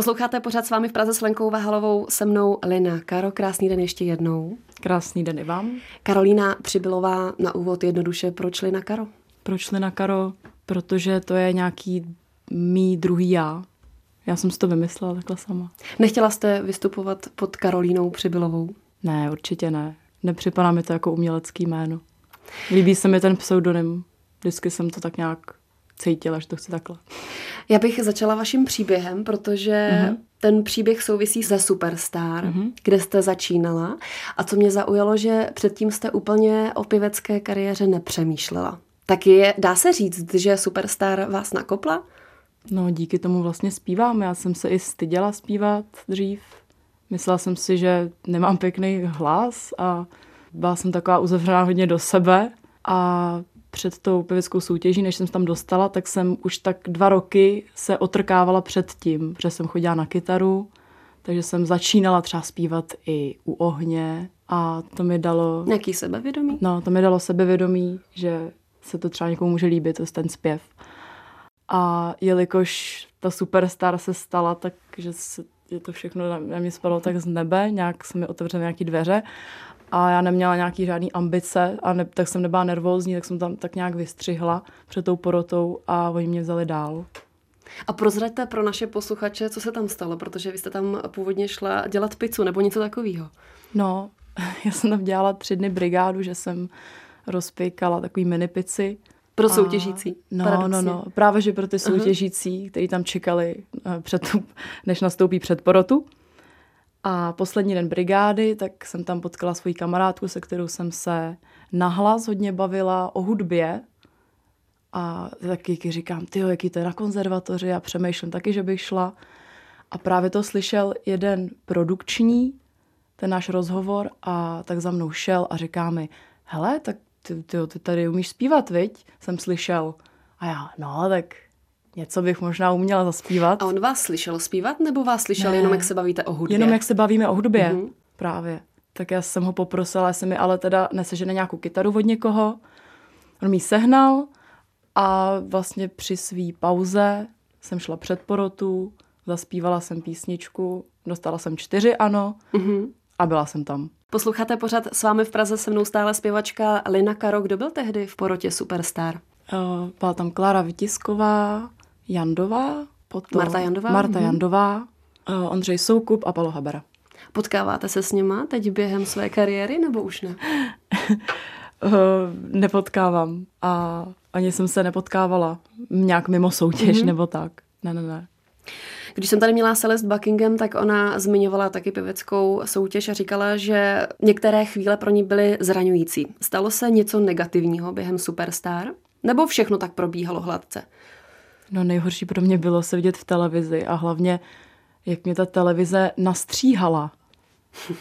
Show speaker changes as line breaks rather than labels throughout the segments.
Posloucháte pořád s vámi v Praze s Lenkou Vahalovou, se mnou Lina. Karo, krásný den ještě jednou.
Krásný den i vám.
Karolína Přibylová na úvod jednoduše, proč Lina Karo?
Proč Lina Karo? Protože to je nějaký mý druhý já. Já jsem si to vymyslela takhle sama.
Nechtěla jste vystupovat pod Karolínou Přibylovou?
Ne, určitě ne. Nepřipadá mi to jako umělecký jméno. Líbí se mi ten pseudonym. Vždycky jsem to tak nějak cítila, že to chci takhle.
Já bych začala vaším příběhem, protože mm-hmm. ten příběh souvisí se Superstar, mm-hmm. kde jste začínala. A co mě zaujalo, že předtím jste úplně o pěvecké kariéře nepřemýšlela. Tak je, dá se říct, že Superstar vás nakopla?
No, díky tomu vlastně zpívám. Já jsem se i styděla zpívat dřív. Myslela jsem si, že nemám pěkný hlas a byla jsem taková uzavřená hodně do sebe. A před tou pěveckou soutěží, než jsem se tam dostala, tak jsem už tak dva roky se otrkávala před tím, protože jsem chodila na kytaru, takže jsem začínala třeba zpívat i u ohně a to mi dalo...
Nějaký sebevědomí?
No, to mi dalo sebevědomí, že se to třeba někomu může líbit, to je ten zpěv. A jelikož ta superstar se stala, takže se, je to všechno na mě spadlo tak z nebe, nějak se mi otevřely nějaké dveře a já neměla nějaký žádný ambice a ne, tak jsem nebyla nervózní, tak jsem tam tak nějak vystřihla před tou porotou a oni mě vzali dál.
A prozraďte pro naše posluchače, co se tam stalo, protože vy jste tam původně šla dělat pizzu nebo něco takového.
No, já jsem tam dělala tři dny brigádu, že jsem rozpěkala takový mini pici.
Pro soutěžící.
A, no, paradoxně. no, no. Právě, že pro ty soutěžící, uh-huh. kteří tam čekali, eh, před tu, než nastoupí před porotu. A poslední den brigády, tak jsem tam potkala svoji kamarádku, se kterou jsem se nahlas hodně bavila o hudbě. A taky říkám, ty jaký to je na konzervatoři a přemýšlím taky, že bych šla. A právě to slyšel jeden produkční, ten náš rozhovor a tak za mnou šel a říká mi, hele, tak ty, ty, ty tady umíš zpívat, viď? Jsem slyšel. A já, no, tak něco bych možná uměla zaspívat.
A on vás slyšel zpívat, nebo vás slyšel ne. jenom, jak se bavíte o hudbě?
Jenom, jak se bavíme o hudbě, mm-hmm. právě. Tak já jsem ho poprosila, jestli mi ale teda nesežene nějakou kytaru od někoho. On mi sehnal a vlastně při své pauze jsem šla před porotu, zaspívala jsem písničku, dostala jsem čtyři ano mm-hmm. a byla jsem tam.
Posloucháte pořád s vámi v Praze se mnou stále zpěvačka Lina Karo. Kdo byl tehdy v porotě Superstar?
Uh, byla tam Klára Vytisková, Jandová, potom
Marta Jandová,
Marta mm-hmm. Jandová uh, Ondřej Soukup a Palo Habera.
Potkáváte se s nima teď během své kariéry, nebo už ne?
uh, nepotkávám a ani jsem se nepotkávala nějak mimo soutěž mm-hmm. nebo tak. Ne, ne, ne.
Když jsem tady měla Celeste Buckingham, tak ona zmiňovala taky pěveckou soutěž a říkala, že některé chvíle pro ní byly zraňující. Stalo se něco negativního během Superstar? Nebo všechno tak probíhalo hladce?
No nejhorší pro mě bylo se vidět v televizi a hlavně, jak mě ta televize nastříhala.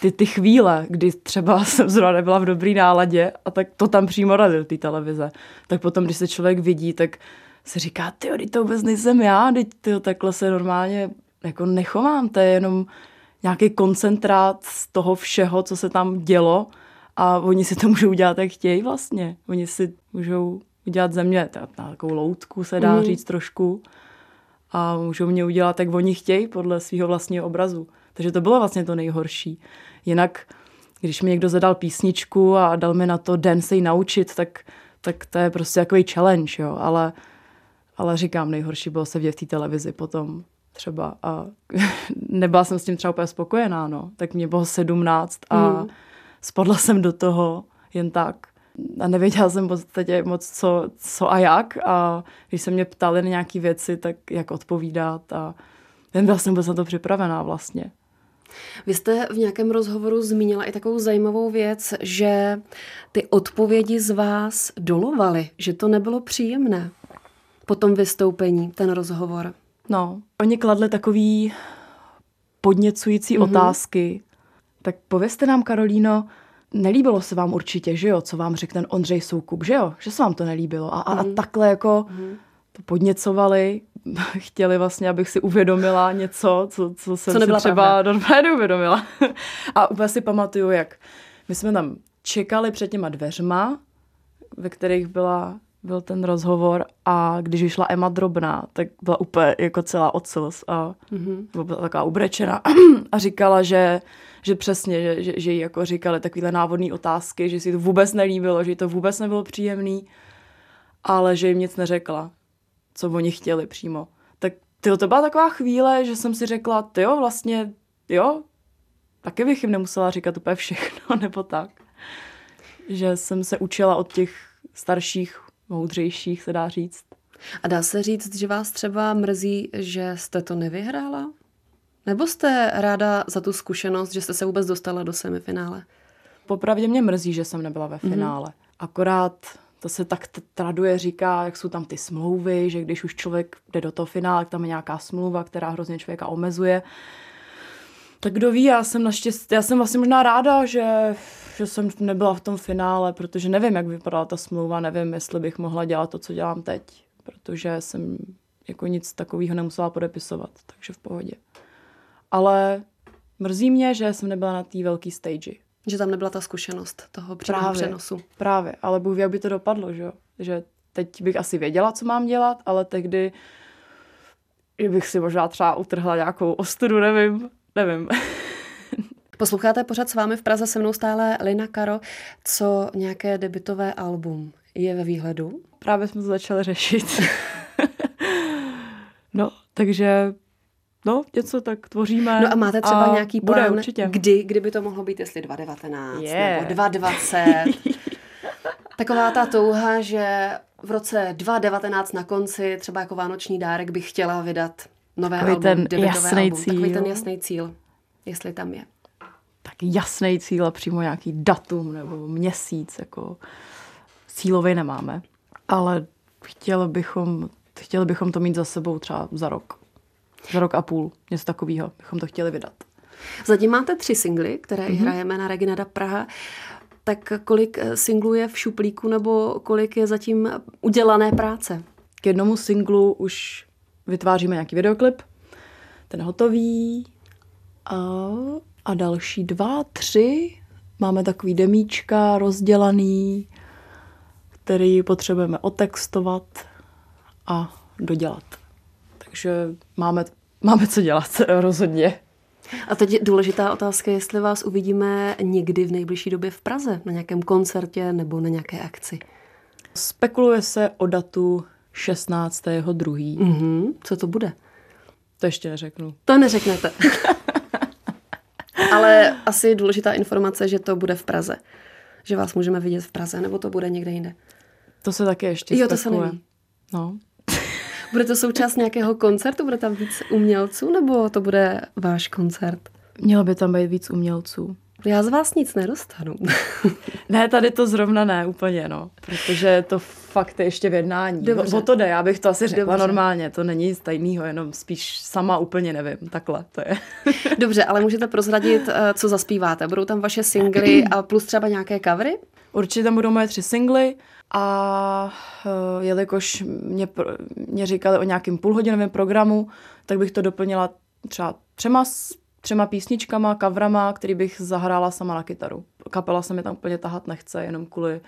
Ty, ty chvíle, kdy třeba jsem zrovna nebyla v dobrý náladě a tak to tam přímo radil, ty televize. Tak potom, když se člověk vidí, tak se říká, ty to vůbec nejsem já, teď tyjo, takhle se normálně jako nechovám, to je jenom nějaký koncentrát z toho všeho, co se tam dělo a oni si to můžou udělat, jak chtějí vlastně. Oni si můžou udělat ze mě na takovou loutku, se dá mm. říct trošku. A můžou mě udělat, jak oni chtějí, podle svého vlastního obrazu. Takže to bylo vlastně to nejhorší. Jinak, když mi někdo zadal písničku a dal mi na to den se ji naučit, tak, tak to je prostě takový challenge, jo. Ale, ale říkám, nejhorší bylo se v té televizi potom třeba. A nebyla jsem s tím třeba úplně spokojená, no. Tak mě bylo sedmnáct a mm. spadla jsem do toho jen tak a nevěděla jsem v podstatě moc, co, co a jak a když se mě ptali na nějaké věci, tak jak odpovídat a nebyla jsem vůbec na to připravená vlastně.
Vy jste v nějakém rozhovoru zmínila i takovou zajímavou věc, že ty odpovědi z vás dolovaly, že to nebylo příjemné po tom vystoupení, ten rozhovor.
No, oni kladli takový podněcující mm-hmm. otázky. Tak povězte nám, Karolíno, nelíbilo se vám určitě, že jo, co vám řekl ten Ondřej Soukup, že jo, že se vám to nelíbilo. A, a, mm. a mhm. takhle jako mm. to podněcovali, chtěli vlastně, abych si uvědomila něco, co, co jsem co si třeba normálně neuvědomila. a úplně si pamatuju, jak my jsme tam čekali před těma dveřma, ve kterých byla byl ten rozhovor a když vyšla Emma Drobná, tak byla úplně jako celá ocels a mm-hmm. byla taková ubrečena a říkala, že, že přesně, že, že, že jí jako říkali takovéhle návodné otázky, že si to vůbec nelíbilo, že jí to vůbec nebylo příjemný, ale že jim nic neřekla, co oni chtěli přímo. Tak tyjo, to byla taková chvíle, že jsem si řekla, ty jo, vlastně, jo, taky bych jim nemusela říkat úplně všechno, nebo tak. Že jsem se učila od těch starších, moudřejších, se dá říct.
A dá se říct, že vás třeba mrzí, že jste to nevyhrála? Nebo jste ráda za tu zkušenost, že jste se vůbec dostala do semifinále?
Popravdě mě mrzí, že jsem nebyla ve mhm. finále. Mm-hmm. Akorát to se tak traduje, říká, jak jsou tam ty smlouvy, že když už člověk jde do toho finále, tam je nějaká smlouva, která hrozně člověka omezuje. Tak kdo ví, já jsem naštěstí, já jsem vlastně možná ráda, že, že jsem nebyla v tom finále, protože nevím, jak vypadala ta smlouva, nevím, jestli bych mohla dělat to, co dělám teď, protože jsem jako nic takového nemusela podepisovat, takže v pohodě. Ale mrzí mě, že jsem nebyla na té velké stage.
Že tam nebyla ta zkušenost toho přímého přenosu.
Právě, ale Bůh ví, jak by to dopadlo, že Že teď bych asi věděla, co mám dělat, ale tehdy bych si možná třeba utrhla nějakou ostudu, nevím, nevím.
Posloucháte pořád s vámi v Praze se mnou stále Lina Karo, co nějaké debitové album je ve výhledu?
Právě jsme to začali řešit. no, takže no, něco tak tvoříme.
No a máte třeba a nějaký plán, bude, určitě. kdy, kdyby to mohlo být, jestli 2019 yeah. nebo 2020. Taková ta touha, že v roce 2019 na konci, třeba jako vánoční dárek, bych chtěla vydat nové Takový album, ten jasný album. Cíl. Takový ten jasný cíl, jestli tam je.
Tak jasný cíl a přímo nějaký datum nebo měsíc, jako cílový nemáme. Ale chtěli bychom, chtěli bychom to mít za sebou třeba za rok. Za rok a půl, něco takového bychom to chtěli vydat.
Zatím máte tři singly, které mm-hmm. hrajeme na Reginada Praha. Tak kolik eh, singlů je v šuplíku nebo kolik je zatím udělané práce?
K jednomu singlu už vytváříme nějaký videoklip, ten hotový a, a další dva, tři máme takový demíčka rozdělaný, který potřebujeme otextovat a dodělat. Takže máme, máme co dělat rozhodně.
A teď je důležitá otázka, jestli vás uvidíme někdy v nejbližší době v Praze, na nějakém koncertě nebo na nějaké akci.
Spekuluje se o datu 16.2.
Mm-hmm. Co to bude?
To ještě neřeknu.
To neřeknete. Ale asi důležitá informace, že to bude v Praze. Že vás můžeme vidět v Praze, nebo to bude někde jinde.
To se taky ještě Jo, to se neví. No.
Bude to součást nějakého koncertu? Bude tam víc umělců, nebo to bude váš koncert?
Mělo by tam být víc umělců.
Já z vás nic nedostanu.
ne, tady to zrovna ne úplně, no. Protože to fakt je ještě v jednání. Dobře. O, to jde, já bych to asi řekla Dobře. normálně. To není nic tajného, jenom spíš sama úplně nevím. Takhle to je.
Dobře, ale můžete prozradit, eh, co zaspíváte. Budou tam vaše singly a plus třeba nějaké covery?
Určitě tam budou moje tři singly a uh, jelikož mě, mě říkali o nějakém půlhodinovém programu, tak bych to doplnila třeba třema třema písničkama, kavrama, který bych zahrála sama na kytaru. Kapela se mi tam úplně tahat nechce, jenom kvůli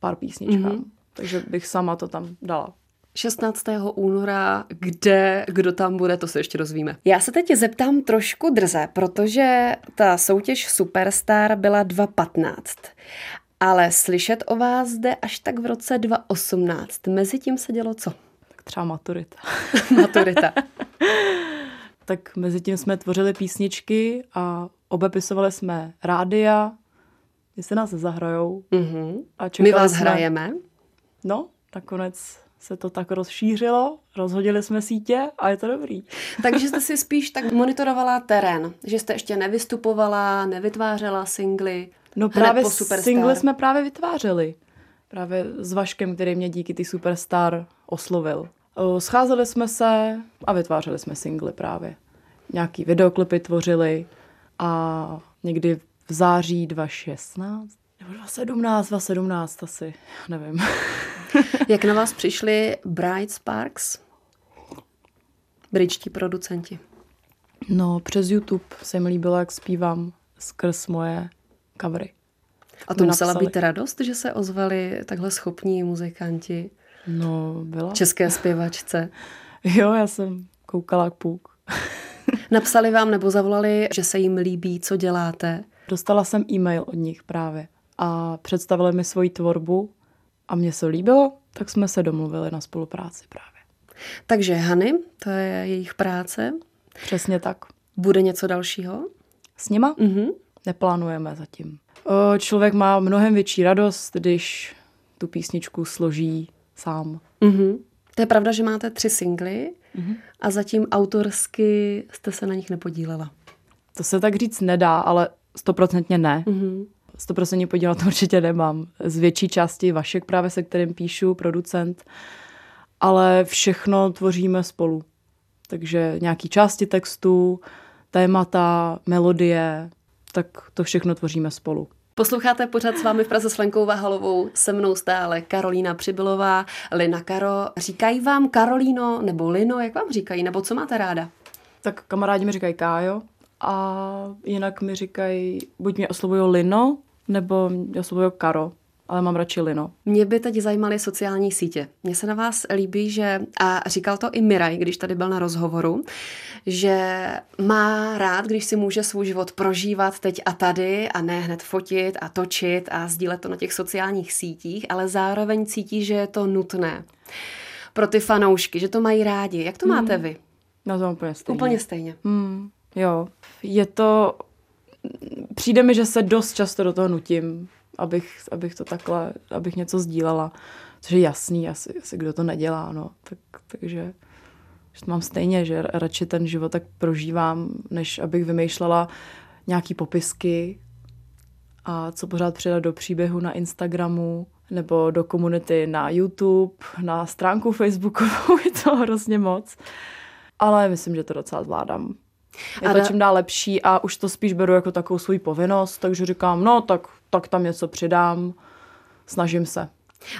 pár písničkám. Mm-hmm. Takže bych sama to tam dala.
16. února, kde, kdo tam bude, to se ještě dozvíme. Já se teď zeptám trošku drze, protože ta soutěž Superstar byla 2015. Ale slyšet o vás zde až tak v roce 2018. Mezi tím se dělo co?
Tak třeba maturita.
maturita.
tak mezi tím jsme tvořili písničky a obepisovali jsme rádia, se nás zahrajou.
Mm-hmm. A My vás jsme... hrajeme.
No, nakonec se to tak rozšířilo, rozhodili jsme sítě a je to dobrý.
Takže jste si spíš tak monitorovala terén, že jste ještě nevystupovala, nevytvářela singly.
No právě po singly jsme právě vytvářeli. Právě s Vaškem, který mě díky ty Superstar oslovil. Scházeli jsme se a vytvářeli jsme singly právě. Nějaký videoklipy tvořili a někdy v září 2016 nebo 2017, 2017 asi, nevím.
Jak na vás přišli Bright Sparks? Britští producenti.
No, přes YouTube se mi líbilo, jak zpívám skrz moje covery.
A to musela napsali. být radost, že se ozvali takhle schopní muzikanti?
No, byla.
České zpěvačce.
jo, já jsem koukala k půk.
Napsali vám nebo zavolali, že se jim líbí, co děláte?
Dostala jsem e-mail od nich právě a představili mi svoji tvorbu a mně se líbilo, tak jsme se domluvili na spolupráci právě.
Takže Hany, to je jejich práce.
Přesně tak.
Bude něco dalšího?
S nima?
Mhm.
Neplánujeme zatím. O, člověk má mnohem větší radost, když tu písničku složí sám.
Mhm. To je pravda, že máte tři singly mm-hmm. a zatím autorsky jste se na nich nepodílela.
To se tak říct nedá, ale stoprocentně ne. Mm-hmm. Stoprocentně podílet určitě nemám. Z větší části Vašek právě, se kterým píšu, producent, ale všechno tvoříme spolu. Takže nějaký části textu, témata, melodie, tak to všechno tvoříme spolu.
Posloucháte pořád s vámi v Praze s Lenkou Vahalovou, se mnou stále Karolína Přibylová, Lina Karo. Říkají vám Karolíno nebo Lino, jak vám říkají, nebo co máte ráda?
Tak kamarádi mi říkají Kájo a jinak mi říkají, buď mě oslovují Lino, nebo mě oslovují Karo ale mám radši lino.
Mě by teď zajímaly sociální sítě. Mně se na vás líbí, že, a říkal to i Miraj, když tady byl na rozhovoru, že má rád, když si může svůj život prožívat teď a tady a ne hned fotit a točit a sdílet to na těch sociálních sítích, ale zároveň cítí, že je to nutné pro ty fanoušky, že to mají rádi. Jak to máte hmm. vy?
No to úplně stejně.
Úplně stejně.
Hmm. Jo, je to... Přijde mi, že se dost často do toho nutím abych, abych to takhle, abych něco sdílela. Což je jasný, asi, asi kdo to nedělá, no. Tak, takže že to mám stejně, že radši ten život tak prožívám, než abych vymýšlela nějaký popisky a co pořád přidat do příběhu na Instagramu nebo do komunity na YouTube, na stránku Facebookovou, je to hrozně moc. Ale myslím, že to docela zvládám. Je to čím dál lepší a už to spíš beru jako takovou svou povinnost, takže říkám, no tak, tak tam něco přidám, snažím se.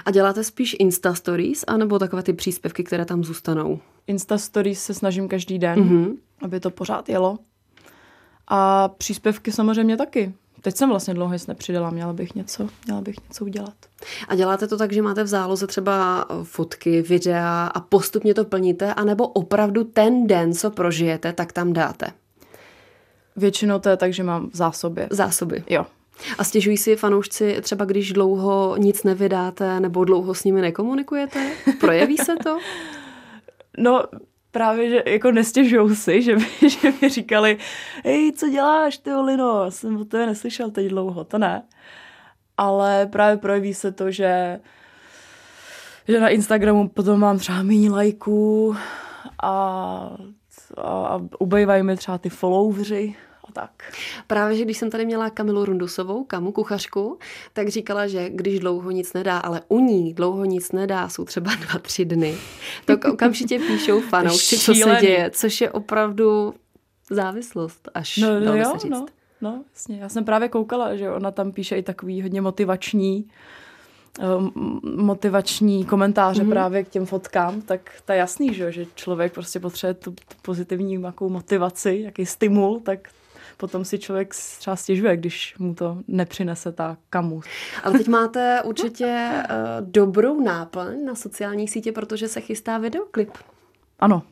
A děláte spíš Insta Stories, anebo takové ty příspěvky, které tam zůstanou?
Insta Stories se snažím každý den, mm-hmm. aby to pořád jelo. A příspěvky samozřejmě taky. Teď jsem vlastně dlouho nic nepřidala, měla bych něco, měla bych něco udělat.
A děláte to tak, že máte v záloze třeba fotky, videa a postupně to plníte, anebo opravdu ten den, co prožijete, tak tam dáte?
Většinou to je tak, že mám v zásobě.
Zásoby.
Jo.
A stěžují si fanoušci třeba, když dlouho nic nevydáte nebo dlouho s nimi nekomunikujete? Projeví se to?
No, právě, že jako nestěžují si, že by, že by říkali, hej, co děláš, ty Lino, jsem o tebe neslyšel teď dlouho, to ne. Ale právě projeví se to, že že na Instagramu potom mám třeba méně lajků a, a, a ubejvají mi třeba ty followři tak.
Právě, že když jsem tady měla Kamilu Rundusovou, kamu, kuchařku, tak říkala, že když dlouho nic nedá, ale u ní dlouho nic nedá, jsou třeba dva, tři dny, tak okamžitě píšou fanoušci, co se děje, což je opravdu závislost, až no, no, jo, se říct.
No. No, jasně. Já jsem právě koukala, že ona tam píše i takový hodně motivační eh, motivační komentáře mm-hmm. právě k těm fotkám, tak to je jasný, že, že člověk prostě potřebuje tu, tu pozitivní motivaci, jaký stimul, tak potom si člověk třeba stěžuje, když mu to nepřinese ta kamu.
Ale teď máte určitě uh, dobrou náplň na sociální sítě, protože se chystá videoklip.
Ano,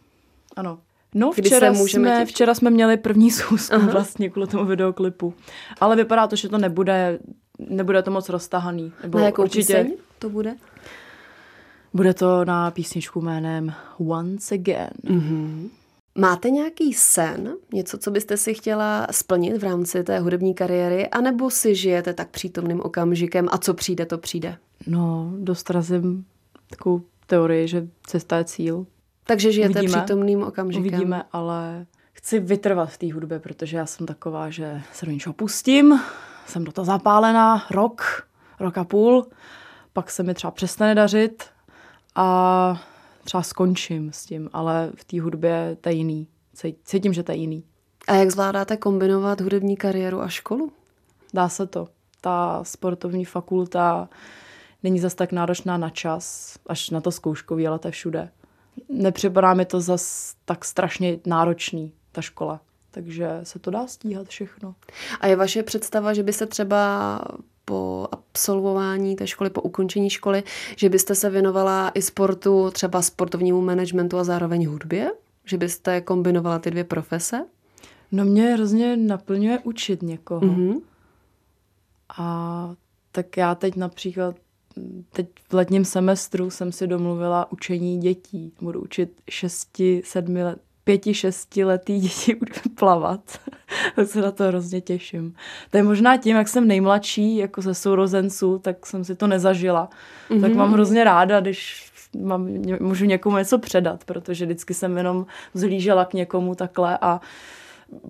ano. No, včera jsme, včera jsme měli první schůzku Aha. vlastně kvůli tomu videoklipu. Ale vypadá to, že to nebude, nebude to moc roztahaný.
Nebo na jakou určitě... píseň to bude?
Bude to na písničku jménem Once Again. Mm-hmm.
Máte nějaký sen, něco, co byste si chtěla splnit v rámci té hudební kariéry, anebo si žijete tak přítomným okamžikem a co přijde, to přijde?
No, dost razím takovou teorii, že cesta je cíl.
Takže žijete Uvidíme. přítomným okamžikem.
Uvidíme, ale chci vytrvat v té hudbě, protože já jsem taková, že se do něčeho pustím, jsem do toho zapálená rok, rok a půl, pak se mi třeba přestane dařit a třeba skončím s tím, ale v té hudbě to je jiný. Cítím, že to je jiný.
A jak zvládáte kombinovat hudební kariéru a školu?
Dá se to. Ta sportovní fakulta není zas tak náročná na čas, až na to zkouškový, ale to je všude. Nepřipadá mi to zas tak strašně náročný, ta škola. Takže se to dá stíhat všechno.
A je vaše představa, že by se třeba po absolvování té školy, po ukončení školy, že byste se věnovala i sportu, třeba sportovnímu managementu a zároveň hudbě? Že byste kombinovala ty dvě profese?
No mě hrozně naplňuje učit někoho. Mm-hmm. A tak já teď například, teď v letním semestru jsem si domluvila učení dětí. Budu učit šesti, sedmi let, pěti, šestiletý děti plavat. tak se na to hrozně těším. To je možná tím, jak jsem nejmladší, jako ze sourozenců, tak jsem si to nezažila. Mm-hmm. Tak mám hrozně ráda, když mám, můžu někomu něco předat, protože vždycky jsem jenom zhlížela k někomu takhle a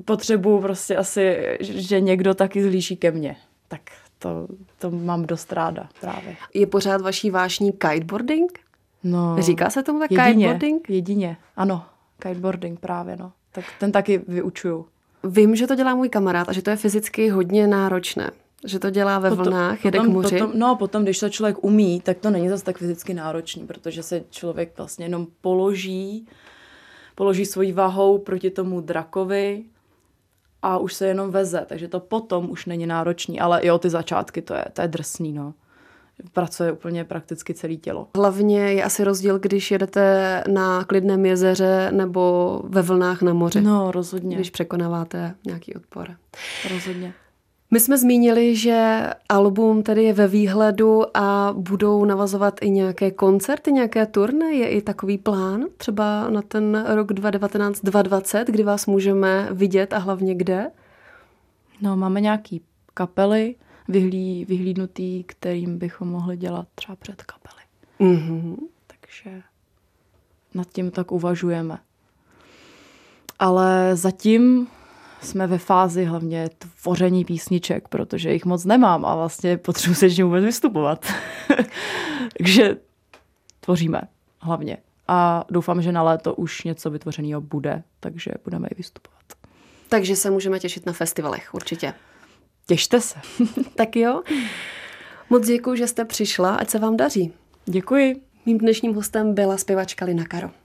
potřebuju prostě asi, že někdo taky zhlíží ke mně. Tak to, to mám dost ráda právě.
Je pořád vaší vášní kiteboarding?
No,
Říká se tomu tak
jedině,
kiteboarding?
Jedině, ano, kiteboarding právě, no. Tak ten taky vyučuju.
Vím, že to dělá můj kamarád a že to je fyzicky hodně náročné. Že to dělá ve potom, vlnách, jede potom, k moři.
Potom, no potom, když to člověk umí, tak to není zase tak fyzicky náročný, protože se člověk vlastně jenom položí, položí svojí váhou proti tomu drakovi a už se jenom veze, takže to potom už není náročný, ale jo, ty začátky, to je, to je drsný, no. Pracuje úplně prakticky celé tělo.
Hlavně je asi rozdíl, když jedete na klidném jezeře nebo ve vlnách na moři.
No, rozhodně.
Když překonáváte nějaký odpor.
Rozhodně.
My jsme zmínili, že album tedy je ve výhledu a budou navazovat i nějaké koncerty, nějaké turné. Je i takový plán třeba na ten rok 2019-2020, kdy vás můžeme vidět a hlavně kde?
No, máme nějaký kapely vyhlí, vyhlídnutý, kterým bychom mohli dělat třeba před kapely. Mm-hmm. Takže nad tím tak uvažujeme. Ale zatím jsme ve fázi hlavně tvoření písniček, protože jich moc nemám a vlastně potřebuji se ještě vůbec vystupovat. Takže tvoříme hlavně. A doufám, že na léto už něco vytvořeného bude, takže budeme i vystupovat.
Takže se můžeme těšit na festivalech, určitě.
Těšte se.
tak jo. Moc děkuji, že jste přišla, ať se vám daří.
Děkuji.
Mým dnešním hostem byla zpěvačka Lina Karo.